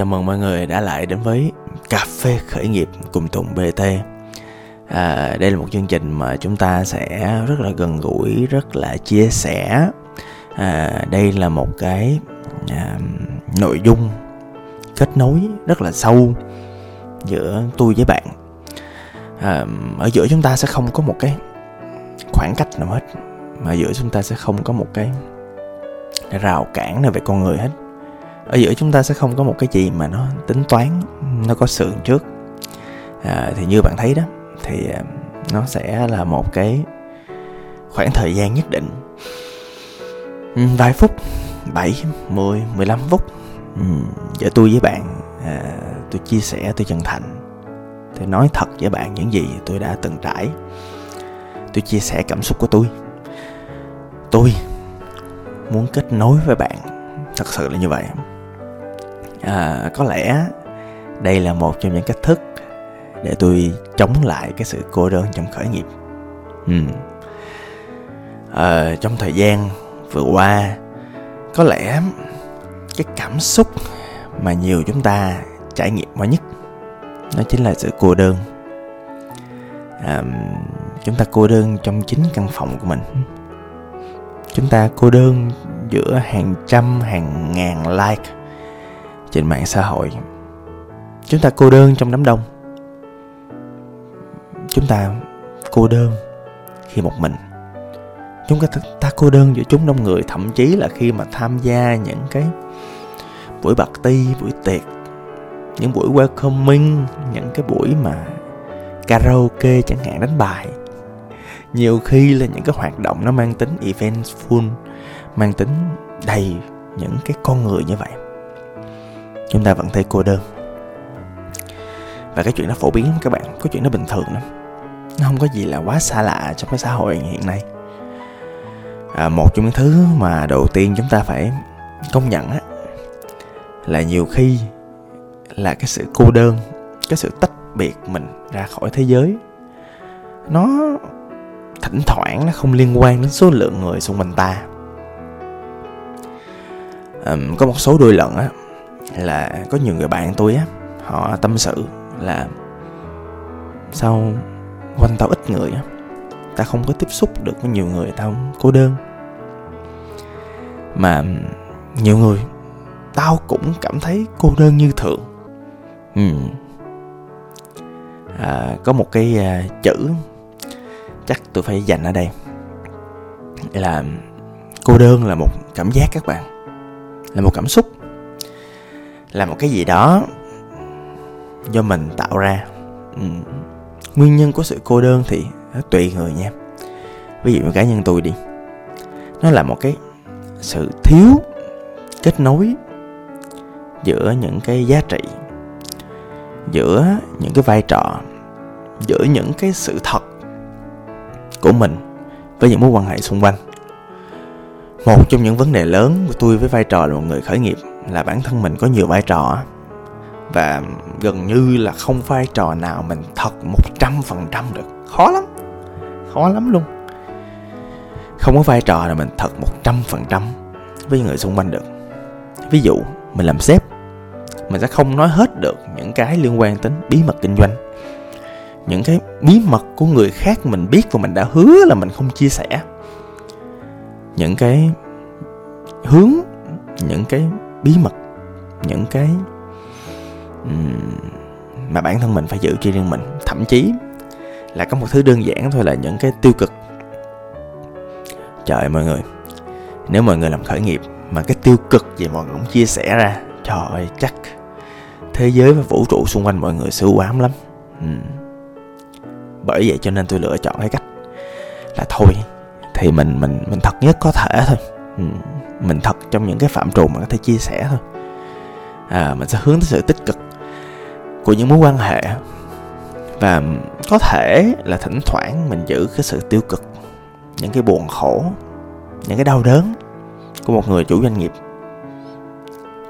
chào mừng mọi người đã lại đến với Cà phê khởi nghiệp cùng Tùng BT à, Đây là một chương trình mà chúng ta sẽ rất là gần gũi, rất là chia sẻ. À, Đây là một cái à, nội dung kết nối rất là sâu giữa tôi với bạn. À, Ở giữa chúng ta sẽ không có một cái khoảng cách nào hết Mà giữa chúng ta sẽ không có một cái rào cản nào về con người hết ở giữa chúng ta sẽ không có một cái gì mà nó tính toán nó có sườn trước. À, thì như bạn thấy đó thì à, nó sẽ là một cái khoảng thời gian nhất định. Ừ, vài phút 7, 10, 15 phút. Ừ, giữa tôi với bạn à, tôi chia sẻ tôi chân thành. Tôi nói thật với bạn những gì tôi đã từng trải. Tôi chia sẻ cảm xúc của tôi. Tôi muốn kết nối với bạn. Thật sự là như vậy à, có lẽ đây là một trong những cách thức để tôi chống lại cái sự cô đơn trong khởi nghiệp. Ừ. à, trong thời gian vừa qua có lẽ cái cảm xúc mà nhiều chúng ta trải nghiệm more nhất nó chính là sự cô đơn. À, chúng ta cô đơn trong chính căn phòng của mình. Chúng ta cô đơn giữa hàng trăm hàng ngàn like trên mạng xã hội. Chúng ta cô đơn trong đám đông. Chúng ta cô đơn khi một mình. Chúng ta, ta cô đơn giữa chúng đông người thậm chí là khi mà tham gia những cái buổi party buổi tiệc những buổi welcoming những cái buổi mà karaoke chẳng hạn đánh bài. Nhiều khi là những cái hoạt động nó mang tính event full mang tính đầy những cái con người như vậy chúng ta vẫn thấy cô đơn. Và cái chuyện nó phổ biến lắm các bạn có chuyện nó bình thường lắm. Nó không có gì là quá xa lạ trong cái xã hội hiện nay. À, một trong những thứ mà đầu tiên chúng ta phải công nhận á là nhiều khi là cái sự cô đơn cái sự tách biệt mình ra khỏi thế giới nó thỉnh thoảng nó không liên quan đến số lượng người xung quanh ta. Um, có một số đôi lần á là có nhiều người bạn tôi á họ tâm sự là sao quanh tao ít người á ta không có tiếp xúc được với nhiều người tao cô đơn. Mà nhiều người tao cũng cảm thấy cô đơn như thường. Ừ. à, có một cái à, chữ chắc tôi phải dành ở đây là cô đơn là một cảm giác các bạn là một cảm xúc là một cái gì đó do mình tạo ra. Ừ. nguyên nhân của sự cô đơn thì nó tùy người nha. Ví dụ như cá nhân tôi đi, nó là một cái sự thiếu kết nối giữa những cái giá trị, giữa những cái vai trò, giữa những cái sự thật của mình với những mối quan hệ xung quanh. Một trong những vấn đề lớn của tôi với vai trò là một người khởi nghiệp là bản thân mình có nhiều vai trò và gần như là không vai trò nào mình thật một trăm phần trăm được. Khó lắm. Khó lắm luôn. Không có vai trò là mình thật một trăm phần trăm với người xung quanh được. Ví dụ, mình làm sếp, mình sẽ không nói hết được những cái liên quan đến bí mật kinh doanh. Những cái bí mật của người khác mình biết và mình đã hứa là mình không chia sẻ. Những cái hướng, những cái bí mật, những cái mà bản thân mình phải giữ cho riêng mình. Thậm chí là có một thứ đơn giản thôi là những cái tiêu cực. Trời mọi người, nếu mọi người làm khởi nghiệp mà cái tiêu cực gì mọi người cũng chia sẻ ra, trời ơi, chắc thế giới và vũ trụ xung quanh mọi người sẽ u ám lắm. Ừ. bởi vậy cho nên tôi lựa chọn cái cách là thôi, thì mình mình mình thật nhất có thể thôi. Ừ, mình thật trong những cái phạm trù mà có thể chia sẻ thôi. À, mình sẽ hướng tới sự tích cực của những mối quan hệ. Và có thể là thỉnh thoảng mình giữ cái sự tiêu cực những cái buồn khổ những cái đau đớn của một người chủ doanh nghiệp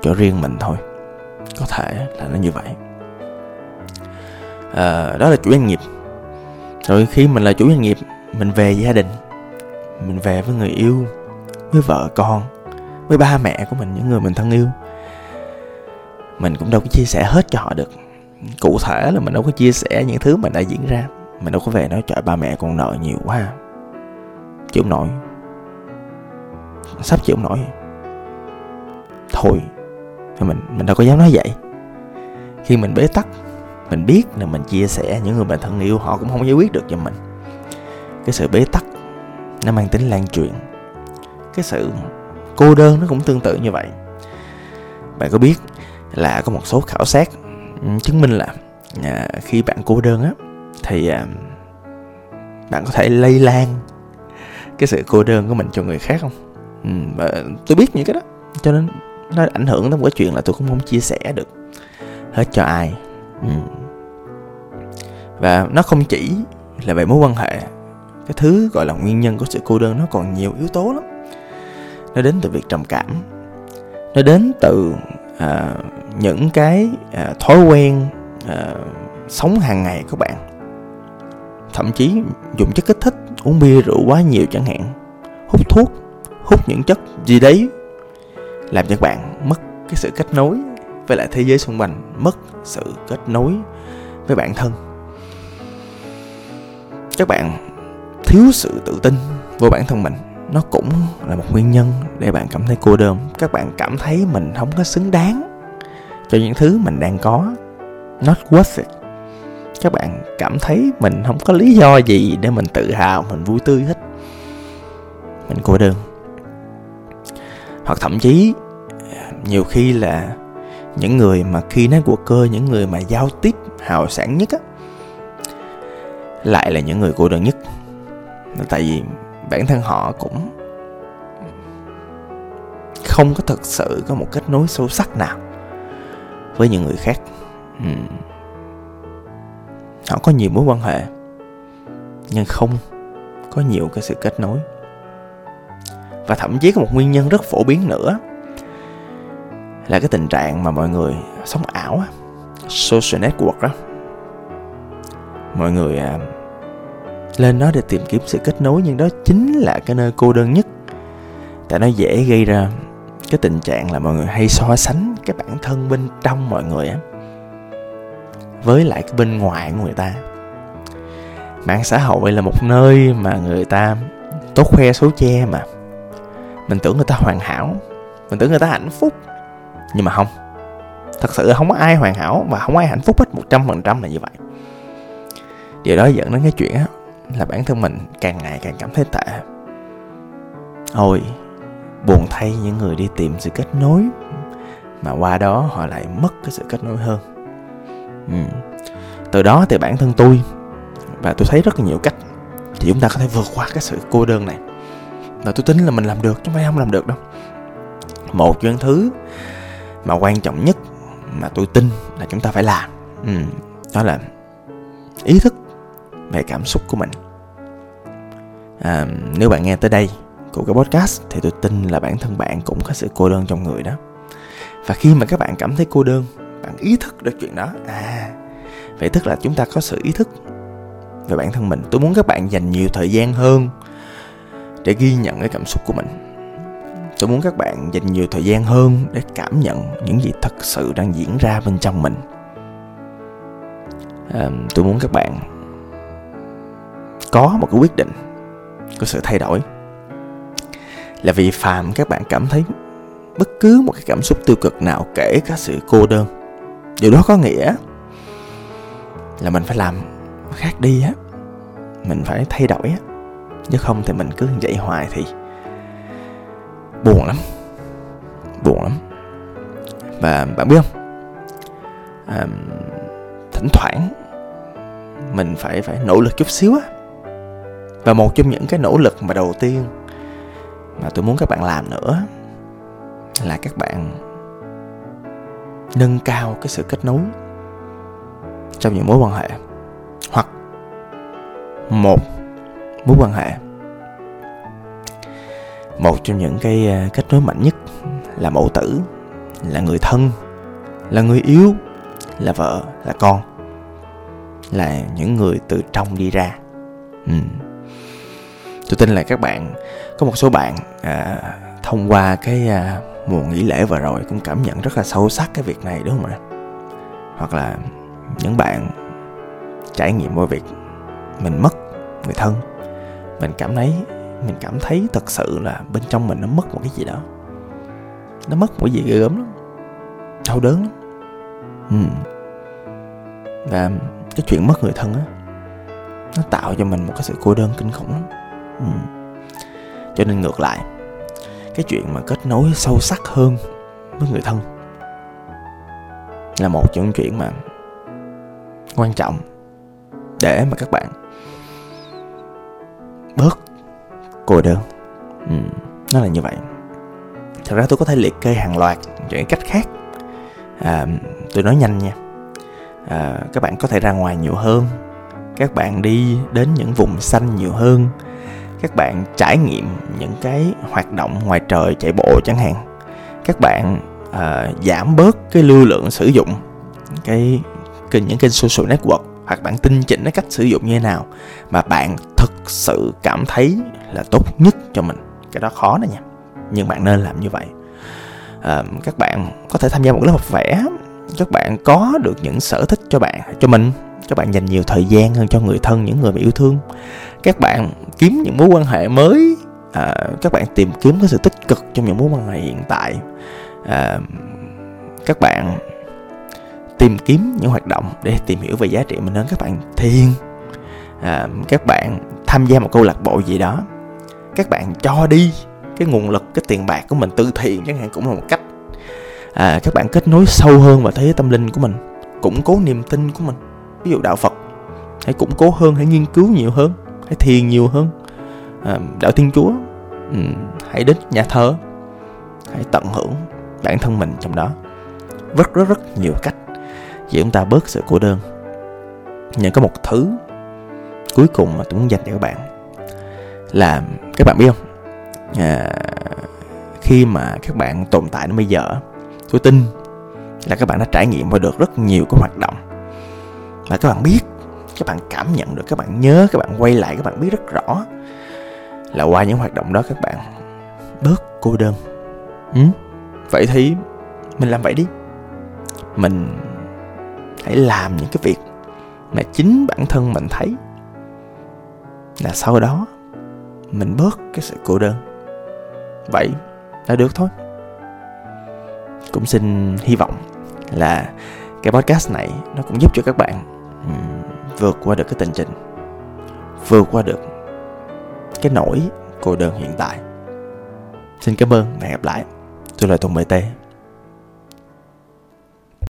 cho riêng mình thôi. Có thể là nó như vậy. À, đó là chủ doanh nghiệp. Rồi khi mình là chủ doanh nghiệp mình về gia đình mình về với người yêu với vợ con, với ba mẹ của mình, những người mình thân yêu. Mình cũng đâu có chia sẻ hết cho họ được. Cụ thể là mình đâu có chia sẻ những thứ mình đã diễn ra. Mình đâu có về nói, trời, ba mẹ con nợ nhiều quá. Chịu không nổi. Sắp chịu không nổi. Thôi, thì mình mình đâu có dám nói vậy. Khi mình bế tắc, mình biết là mình chia sẻ những người bạn thân yêu, họ cũng không giải quyết được cho mình. Cái sự bế tắc nó mang tính lan truyền cái sự cô đơn nó cũng tương tự như vậy. Bạn có biết là có một số khảo sát chứng minh là à, khi bạn cô đơn á thì à, bạn có thể lây lan cái sự cô đơn của mình cho người khác không? Ừ, và tôi biết những cái đó cho nên nó ảnh hưởng đến cái chuyện là tôi cũng không chia sẻ được hết cho ai. Ừ. và nó không chỉ là về mối quan hệ cái thứ gọi là nguyên nhân của sự cô đơn nó còn nhiều yếu tố lắm nó đến từ việc trầm cảm. Nó đến từ à, những cái à, thói quen à, sống hàng ngày các bạn. Thậm chí dùng chất kích thích uống bia rượu quá nhiều chẳng hạn. Hút thuốc hút những chất gì đấy làm cho bạn mất cái sự kết nối với lại thế giới xung quanh mất sự kết nối với bản thân. Các bạn thiếu sự tự tin vô bản thân mình nó cũng là một nguyên nhân để bạn cảm thấy cô đơn. Các bạn cảm thấy mình không có xứng đáng cho những thứ mình đang có. Not worth it. Các bạn cảm thấy mình không có lý do gì để mình tự hào, mình vui tươi hết. Mình cô đơn. Hoặc thậm chí, nhiều khi là những người mà khi nói của cơ những người mà giao tiếp hào sản nhất á, lại là những người cô đơn nhất. Tại vì bản thân họ cũng không có thực sự có một kết nối sâu sắc nào với những người khác. Họ có nhiều mối quan hệ, nhưng không có nhiều cái sự kết nối. Và thậm chí có một nguyên nhân rất phổ biến nữa là cái tình trạng mà mọi người sống ảo social network đó mọi người à, lên nó để tìm kiếm sự kết nối, nhưng đó chính là cái nơi cô đơn nhất. Tại nó dễ gây ra cái tình trạng là mọi người hay so sánh cái bản thân bên trong mọi người á, với lại cái bên ngoài của người ta. Mạng xã hội là một nơi mà người ta tốt khoe số che mà. Mình tưởng người ta hoàn hảo, mình tưởng người ta hạnh phúc, nhưng mà không. Thật sự không có ai hoàn hảo và không ai hạnh phúc hết một trăm phần trăm là như vậy. Điều đó dẫn đến cái chuyện á là bản thân mình càng ngày càng cảm thấy tệ. Ôi buồn thay những người đi tìm sự kết nối mà qua đó họ lại mất cái sự kết nối hơn. Ừ. từ đó thì bản thân tôi và tôi thấy rất là nhiều cách thì chúng ta có thể vượt qua cái sự cô đơn này. Và tôi tin là mình làm được chứ không phải không làm được đâu. Một trong những thứ mà quan trọng nhất mà tôi tin là chúng ta phải làm ừ, đó là ý thức về cảm xúc của mình. À, nếu bạn nghe tới đây của cái podcast thì tôi tin là bản thân bạn cũng có sự cô đơn trong người đó. Và khi mà các bạn cảm thấy cô đơn bạn ý thức được chuyện đó à vậy tức là chúng ta có sự ý thức về bản thân mình. Tôi muốn các bạn dành nhiều thời gian hơn để ghi nhận cái cảm xúc của mình. Tôi muốn các bạn dành nhiều thời gian hơn để cảm nhận những gì thật sự đang diễn ra bên trong mình. À, tôi muốn các bạn có một cái quyết định có sự thay đổi. Là vì phàm các bạn cảm thấy bất cứ một cái cảm xúc tiêu cực nào kể cả sự cô đơn điều đó có nghĩa là mình phải làm khác đi á. Mình phải thay đổi á chứ không thì mình cứ vậy hoài thì buồn lắm buồn lắm. Và bạn biết không? À, thỉnh thoảng mình phải phải nỗ lực chút xíu á và một trong những cái nỗ lực mà đầu tiên mà tôi muốn các bạn làm nữa là các bạn nâng cao cái sự kết nối trong những mối quan hệ hoặc một mối quan hệ, một trong những cái ờ, kết nối mạnh nhất là mẫu tử, là người thân, là người yêu, là vợ, là con, là những người từ trong đi ra ừ tôi tin là các bạn có một số bạn à, thông qua cái à, mùa nghỉ lễ vừa rồi cũng cảm nhận rất là sâu sắc cái việc này đúng không ạ? Hoặc là những bạn trải nghiệm qua việc mình mất người thân mình cảm thấy mình cảm thấy thật sự là bên trong mình nó mất một cái gì đó. Nó mất một cái gì ghê gớm lắm đau đớn lắm. Ừ. và cái chuyện mất người thân á nó tạo cho mình một cái sự cô đơn kinh khủng lắm ừ. cho nên ngược lại cái chuyện mà kết nối sâu sắc hơn với người thân là một trong những chuyện mà quan trọng để mà các bạn bớt cô đơn. Ừ, nó là như vậy. Thật ra tôi có thể liệt kê hàng loạt những cách khác. À, tôi nói nhanh nha. À, các bạn có thể ra ngoài nhiều hơn các bạn đi đến những vùng xanh nhiều hơn các bạn trải nghiệm những cái hoạt động ngoài trời chạy bộ chẳng hạn. Các bạn uh, giảm bớt cái lưu lượng sử dụng cái kênh những kênh social network hoặc bạn tinh chỉnh cái cách sử dụng như thế nào mà bạn thực sự cảm thấy là tốt nhất cho mình. Cái đó khó đó nha nhưng bạn nên làm như vậy. À, các bạn có thể tham gia một lớp học vẽ các bạn có được những sở thích cho bạn cho mình các bạn dành nhiều thời gian hơn cho người thân những người mà yêu thương. Các bạn kiếm những mối quan hệ mới à, các bạn tìm kiếm cái sự tích cực trong những mối quan hệ hiện tại. À, các bạn tìm kiếm những hoạt động để tìm hiểu về giá trị mình hơn các bạn thiền. À, các bạn tham gia một câu lạc bộ gì đó. Các bạn cho đi cái nguồn lực cái tiền bạc của mình từ thiện chẳng hạn cũng là một cách. À, các bạn kết nối sâu hơn vào thế giới tâm linh của mình củng cố niềm tin của mình ví dụ đạo phật hãy củng cố hơn hãy nghiên cứu nhiều hơn hãy thiền nhiều hơn. À, đạo thiên chúa ừ, hãy đến nhà thờ hãy tận hưởng bản thân mình trong đó. Rất rất rất nhiều cách để chúng ta bớt sự cô đơn. Nhưng có một thứ cuối cùng mà tôi muốn dành cho các bạn là các bạn biết không? À, khi mà các bạn tồn tại đến bây giờ tôi tin là các bạn đã trải nghiệm và được rất nhiều cái hoạt động và các bạn biết các bạn cảm nhận được các bạn nhớ các bạn quay lại các bạn biết rất rõ là qua những hoạt động đó các bạn bớt cô đơn. Ừ? vậy thì mình làm vậy đi. Mình hãy làm những cái việc mà chính bản thân mình thấy là sau đó mình bớt cái sự cô đơn. Vậy là được thôi. Cũng xin hy vọng là cái podcast này nó cũng giúp cho các bạn Ừ, vượt qua được cái tình trình, vượt qua được cái nỗi cô đơn hiện tại. Xin cảm ơn và hẹn gặp lại. Tôi là tùng bt